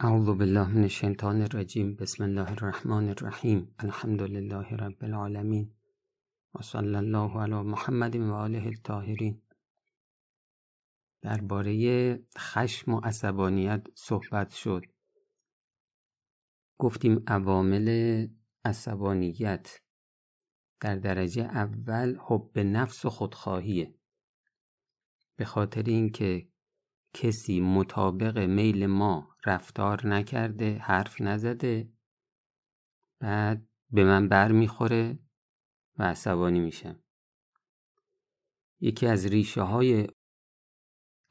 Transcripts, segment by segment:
اعوذ بالله من الشیطان الرجیم. بسم الله الرحمن الرحیم. الحمد لله رب العالمین. و صلی الله علی محمد و آله الطاهرین. درباره خشم و عصبانیت صحبت شد. گفتیم عوامل عصبانیت در درجه اول حب نفس و خودخواهیه. به خاطر اینکه کسی مطابق میل ما رفتار نکرده حرف نزده بعد به من بر می‌خوره و عصبانی میشم. یکی از ریشه های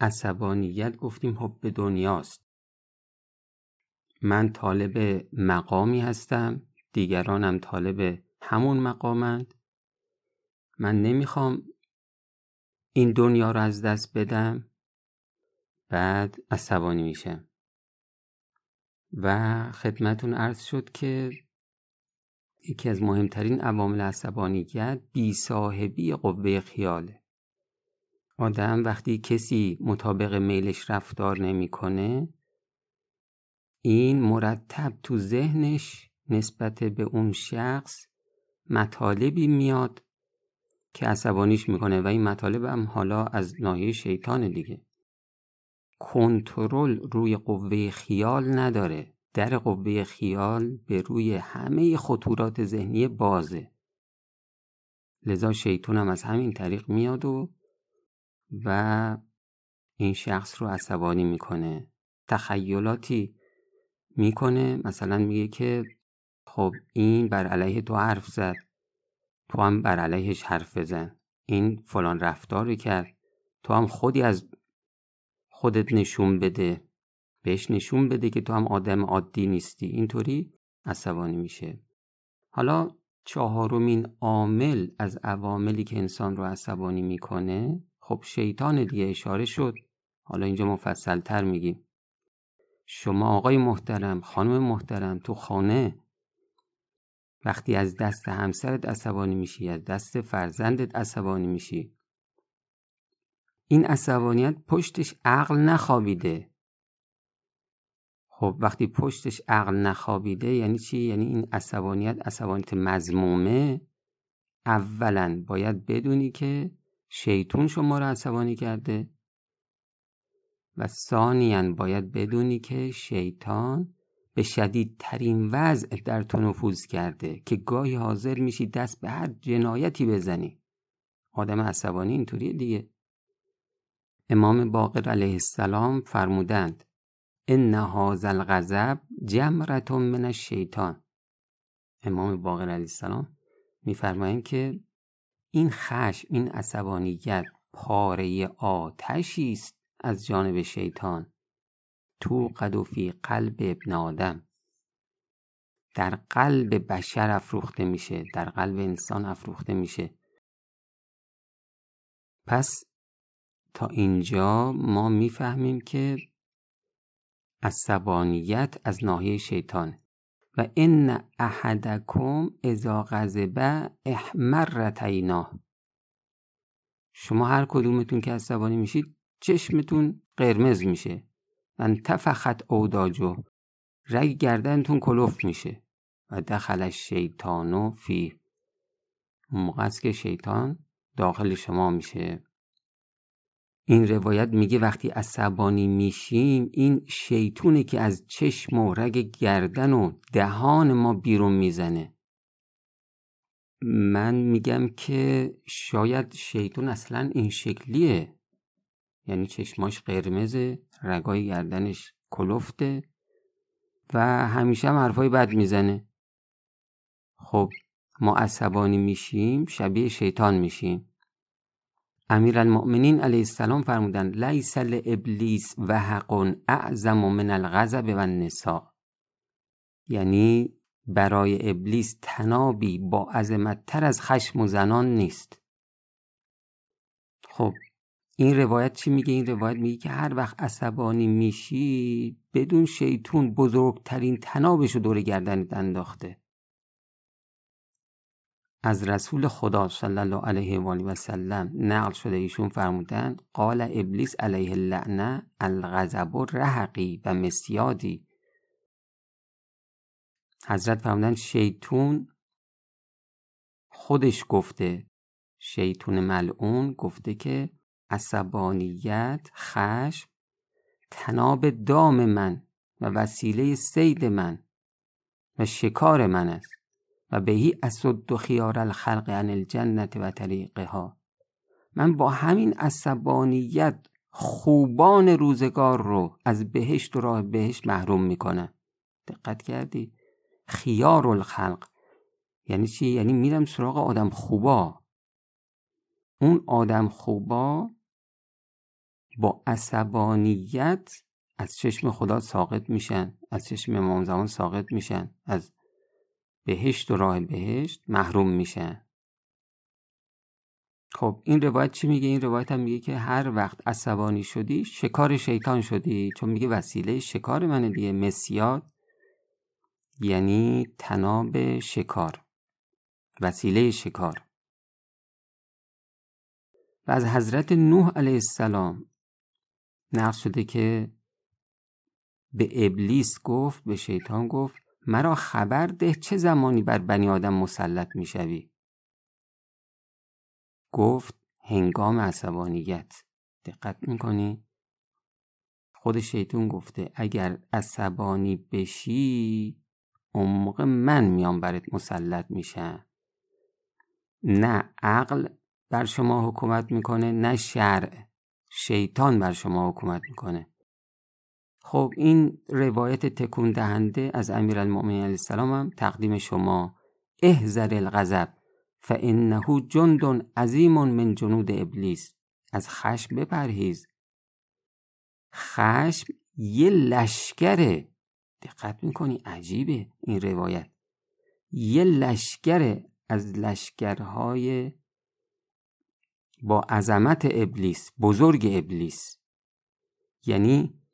عصبانیت گفتیم حب دنیاست. من طالب مقامی هستم دیگرانم طالب همون مقامند. من نمی‌خوام این دنیا رو از دست بدم. بعد عصبانی میشم و خدمتون عرض شد که یکی از مهمترین عوامل عصبانیت بی صاحبی قوه خیاله. آدم وقتی کسی مطابق میلش رفتار نمی‌کنه این مرتب تو ذهنش نسبت به اون شخص مطالبی میاد که عصبانیش می‌کنه و این مطالب هم حالا از ناحیه شیطان دیگه. کنترل روی قوه خیال نداره. در قوه خیال به روی همه خطورات ذهنی بازه. لذا شیطان هم از همین طریق میاد و و این شخص رو عصبانی می‌کنه. تخیلاتی می‌کنه. مثلا میگه که خب این بر علیه تو حرف زد. تو هم بر علیهش حرف بزن. این فلان رفتاری کرد. تو هم خودی از خودت نشون بده. بهش نشون بده که تو هم آدم عادی نیستی. اینطوری عصبانی میشه. حالا چهارمین عامل از عواملی که انسان رو عصبانی می‌کنه خب شیطان دیگه اشاره شد. حالا اینجا مفصل تر میگیم. شما آقای محترم خانم محترم تو خانه وقتی از دست همسرت عصبانی میشی از دست فرزندت عصبانی میشی. این عصبانیت پشتش عقل نخوابیده. خب وقتی پشتش عقل نخوابیده یعنی چی؟ یعنی این عصبانیت عصبانیت مزمومه اولا باید بدونی که شیطون شما رو عصبانی کرده و ثانیا باید بدونی که شیطان به شدیدترین وضع در تو نفوذ کرده که گاهی حاضر میشی دست به هر جنایتی بزنی. آدم عصبانی اینطوریه دیگه. امام باقر علیه السلام فرمودند ان هذا الغضب جمرة من الشیطان. امام باقر علیه السلام میفرمایند که این خشم این عصبانیت پاره آتشی است از جانب شیطان. تو قد قلب ابن آدم. در قلب بشر افروخته میشه در قلب انسان افروخته میشه. پس تا اینجا ما می‌فهمیم که عصبانیت از ناحیه شیطان. و ان احدکم اذا غضب احمرت عیناه شما هر کدومتون که عصبانی میشید چشمتون قرمز میشه. و انتفخت اوداجو. رگ گردنتون کلوف میشه. و دخل شیطانو فی موقع که شیطان داخل شما میشه. این روایت میگه وقتی عصبانی میشیم این شیطونه که از چشم و رگ گردن و دهان ما بیرون می‌زنه. من میگم که شاید شیطون اصلا این شکلیه. یعنی چشماش قرمزه رگای گردنش کلفته و همیشه هم حرفای بد می‌زنه. خب ما عصبانی میشیم شبیه شیطان میشیم. امیر المؤمنین علیه السلام فرمودند لیس ابلیس و حق اعظم من الغضب و النساء یعنی برای ابلیس تنابی با تر از خشم و زنان نیست. خب این روایت چی میگه؟ این روایت میگه که هر وقت عصبانی میشی بدون شیطون بزرگترین تنابش رو دور گردنت انداخته. از رسول خدا صلی الله علیه و آله و سلم نقل شده ایشون فرمودن قال ابلیس علیه اللعنه الغضب رحقی و مسیادی حضرت فرمودن شیطون خودش گفته شیطون ملعون گفته که عصبانیت خشم تناب دام من و وسیله سید من و شکار من است. و بهی اسد خیار الخلق عن الجنت و طریقها. من با همین عصبانیت خوبان روزگار رو از بهشت و راه بهشت محروم می‌کنم. دقت کردی؟ خیار الخلق. یعنی چی؟ یعنی میرم سراغ آدم خوبا. اون آدم خوبا با عصبانیت از چشم خدا ساقط میشن از چشم امام زمان ساقط میشن از بهشت و راه بهشت محروم میشن خب این روایت چی میگه؟ این روایت هم میگه که هر وقت عصبانی شدی شکار شیطان شدی. چون میگه وسیله شکار منه دیگه مسیاد یعنی تناب شکار. وسیله شکار. و از حضرت نوح علیه السلام نقل شده که به ابلیس گفت به شیطان گفت مرا خبر ده چه زمانی بر بنی آدم مسلط می‌شوی؟ گفت هنگام عصبانیت. دقت می‌کنی؟ خود شیطون گفته اگر عصبانی بشی اون من میام برات مسلط میشم. نه عقل بر شما حکومت می‌کنه نه شرع. شیطان بر شما حکومت می‌کنه. خب این روایت تکون دهنده از امیرالمؤمنین علیه السلام هم تقدیم شما. احذر الغضب فانه جند عظیم من جنود ابلیس. از خشم بپرهیز. خشم یه لشکره. دقت می‌کنی؟ عجیبه این روایت. یه لشکره از لشکرهای با عظمت ابلیس بزرگ ابلیس. یعنی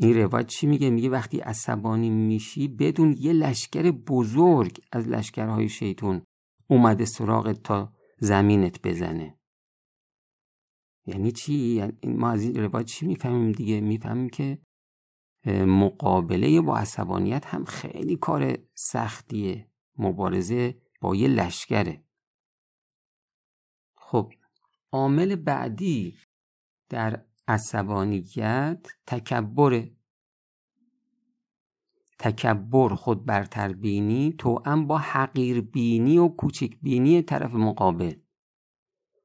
این روایت چی میگه؟ میگه وقتی عصبانی میشی بدون یه لشکر بزرگ از لشکرهای شیطون اومده سراغ تا زمینت بزنه. یعنی چی؟ یعنی ما از این روایت چی می‌فهمیم دیگه؟ می‌فهمیم که مقابله با عصبانیت هم خیلی کار سختیه. مبارزه با یه لشکره. خب عامل بعدی در عصبانیت تکبر. تکبر خود برتر بینی تو هم با حقیر بینی و کوچک بینی طرف مقابل.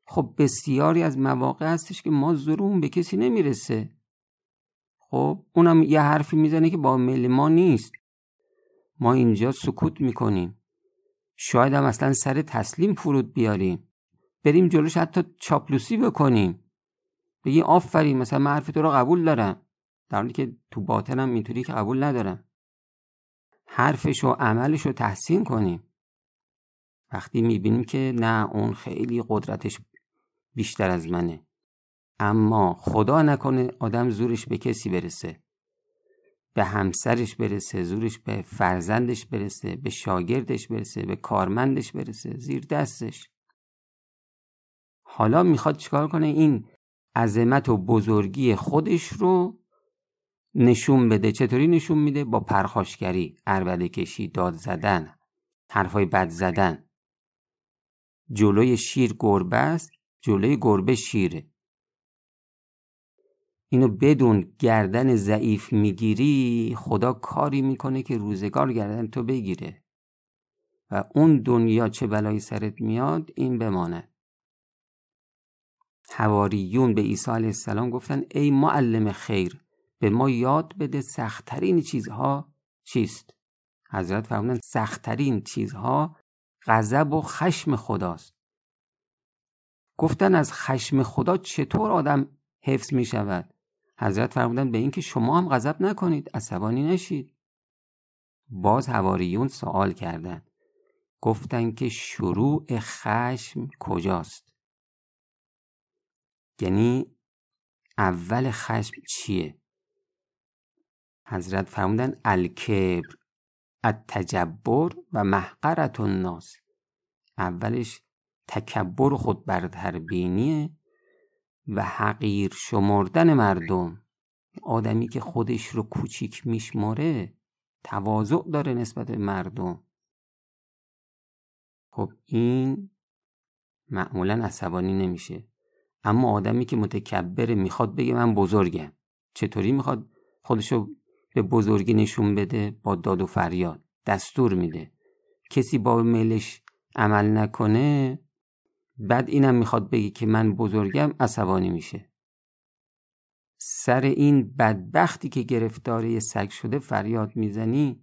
خب بسیاری از مواقع هستش که ما زروم به کسی نمی‌رسه. خب اونم یه حرفی می‌زنه که با میل ما نیست. ما اینجا سکوت می‌کنیم. شاید هم اصلا سر تسلیم فرود بیاریم. بریم جلوش حتی چاپلوسی بکنیم. بگی آفرین مثلا من حرف تو رو قبول دارم. در حالی که تو باطنم اینطوری که قبول ندارم. حرفش و عملش رو تحسین کنیم. وقتی می‌بینیم که نه اون خیلی قدرتش بیشتر از منه. اما خدا نکنه آدم زورش به کسی برسه. به همسرش برسه زورش به فرزندش برسه به شاگردش برسه به کارمندش برسه زیر دستش. حالا می‌خواد چیکار کنه؟ این عظمت و بزرگی خودش رو نشون بده. چطوری نشون میده؟ با پرخاشگری عربده کشی داد زدن حرفای بد زدن. جلوی شیر گربه است جلوی گربه شیره اینو بدون گردن ضعیف می‌گیری خدا کاری می‌کنه که روزگار گردن تو بگیره. و اون دنیا چه بلایی سرت میاد؟ این بماند حواریون به عیسی علیه السلام گفتن ای معلم خیر به ما یاد بده سختترین چیزها چیست؟ حضرت فرمودن سختترین چیزها غضب و خشم خداست. گفتن از خشم خدا چطور آدم حفظ می شود؟ حضرت فرمودن به اینکه شما هم غضب نکنید عصبانی نشید. باز حواریون سوال کردند گفتن که شروع خشم کجاست؟ یعنی اول خشم چیه؟ حضرت فرمودن الکبر التجبر و محقرت الناس. اولش تکبر خود برتر بینیه و حقیر شمردن مردم. آدمی که خودش رو کوچیک میشماره تواضع داره نسبت به مردم. خب این معمولا عصبانی نمیشه. اما آدمی که متکبره می‌خواد بگه من بزرگم. چطوری می‌خواد خودشو به بزرگی نشون بده؟ با داد و فریاد. دستور میده. کسی با میلش عمل نکنه بعد اینم می‌خواد بگه که من بزرگم عصبانی میشه. سر این بدبختی که گرفتاره سگ شده فریاد می‌زنی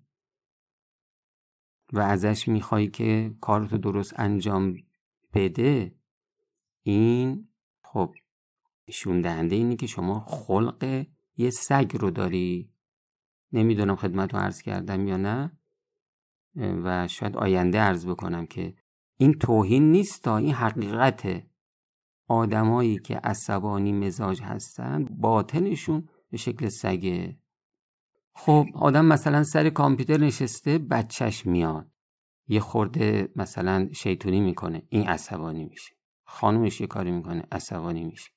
و ازش می‌خوای که کارتو درست انجام بده این خب نشون دهنده اینه که شما خلق یه سگ رو داری. نمی‌دونم خدمت رو عرض کردم یا نه. و شاید آینده عرض بکنم که این توهین نیست تا این حقیقته آدمایی که عصبانی مزاج هستن باطنشون به شکل سگه. خب آدم مثلا سر کامپیوتر نشسته بچهش میاد. یه خورده مثلا شیطونی می‌کنه این عصبانی میشه. خانومش یه کاری می‌کنه عصبانی میشه.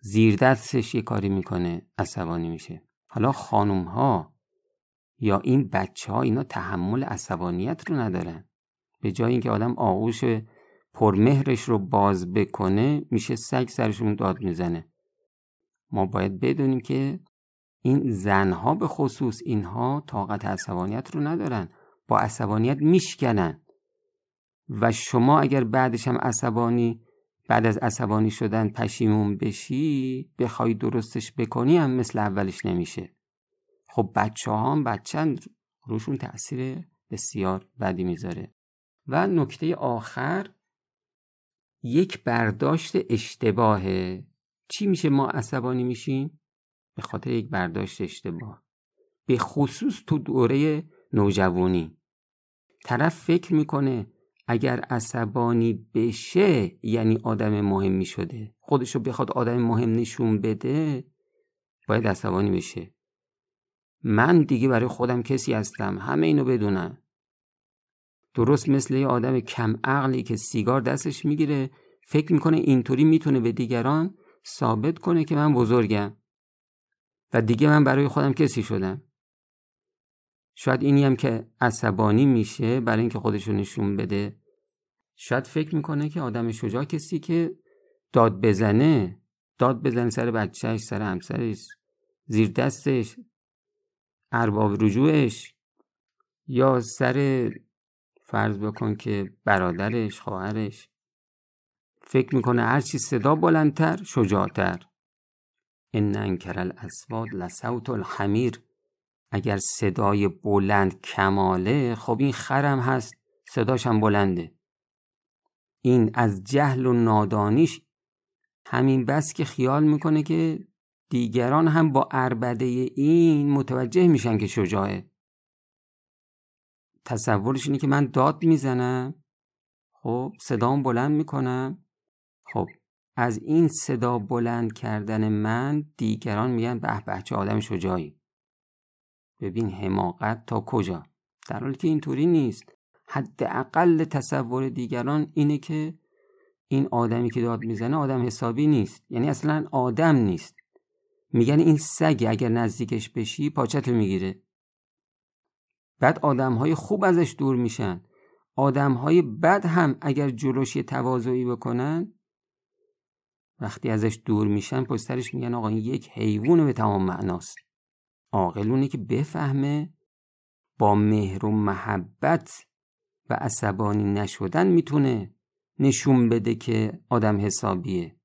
زیر دستش یه کاری می‌کنه عصبانی میشه. حالا خانوم ها یا این بچه ها اینا تحمل عصبانیت رو ندارن. به جای اینکه آدم آغوش پرمهرش رو باز بکنه میشه سگ سرشون داد می‌زنه. ما باید بدونیم که این زنها به خصوص اینها طاقت عصبانیت رو ندارن. با عصبانیت میشکنن. و شما اگر بعدش هم عصبانی بعد از عصبانی شدن پشیمون بشی بخوای درستش بکنی هم مثل اولش نمیشه. خب بچه ها هم بچن روشون تاثیر بسیار بدی می‌ذاره. و نکته آخر یک برداشت اشتباهه. چی میشه ما عصبانی میشیم؟ به خاطر یک برداشت اشتباه. به خصوص تو دوره نوجوانی. طرف فکر می‌کنه اگر عصبانی بشه یعنی آدم مهمی شده خودشو بخواد آدم مهم نشون بده باید عصبانی بشه. من دیگه برای خودم کسی هستم. همه اینو بدونم درست مثل یه آدم کم عقلی که سیگار دستش می‌گیره فکر می‌کنه اینطوری می‌تونه به دیگران ثابت کنه که من بزرگم. و دیگه من برای خودم کسی شدم. شاید اینی هم که عصبانی میشه برای اینکه خودشو نشون بده. شاید فکر می‌کنه که آدم شجاع کسی که داد بزنه داد بزنه سر بچهش سر همسرش زیر دستش ارباب رجوعش یا سر فرض بکن که برادرش خواهرش. فکر می‌کنه هرچی صدا بلندتر شجاعتر. ان انکر الاسواد لصوت الحمیر. اگر صدای بلند کماله خب این خرم هست صداش هم بلنده. این از جهل و نادانیش همین بس که خیال می‌کنه که دیگران هم با اربده این متوجه میشن که شجاعه. تصورش اینه که من داد می‌زنم خب صدام بلند می‌کنم. خب از این صدا بلند کردن من دیگران میگن به به چه آدم شجاعی. ببین حماقت تا کجا. در حالی که اینطوری نیست. حداقل تصور دیگران اینه که این آدمی که داد می‌زنه آدم حسابی نیست. یعنی اصلا آدم نیست. میگن این سگ اگر نزدیکش بشی پاچتو می‌گیره. بعد آدم های خوب ازش دور میشن. آدم های بد هم اگر جلوش تواضعی بکنن وقتی ازش دور میشن پشترش میگن آقا این یک حیوان به تمام معناست. عاقلونه که بفهمه با مهر و محبت و عصبانی نشدن می‌تونه نشون بده که آدم حسابیه.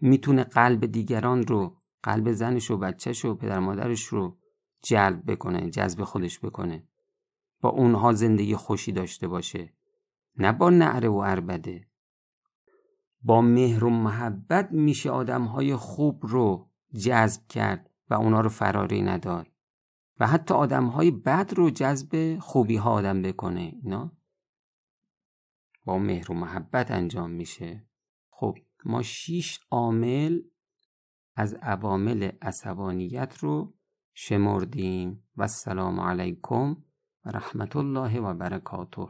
می‌تونه قلب دیگران رو قلب زنش و بچهش و پدر مادرش رو جلب بکنه جذب خودش بکنه. با اونها زندگی خوشی داشته باشه. نه با نعره و عربده. با مهر و محبت میشه آدمهای خوب رو جذب کرد. و اونا رو فراری نداد و حتی آدمهای بد رو جذب خوبی ها آدم بکنه اینا. با مهر و محبت انجام میشه. خب ما شیش عامل از عوامل عصبانیت رو شمردیم. و السلام علیکم و رحمت الله و برکاته.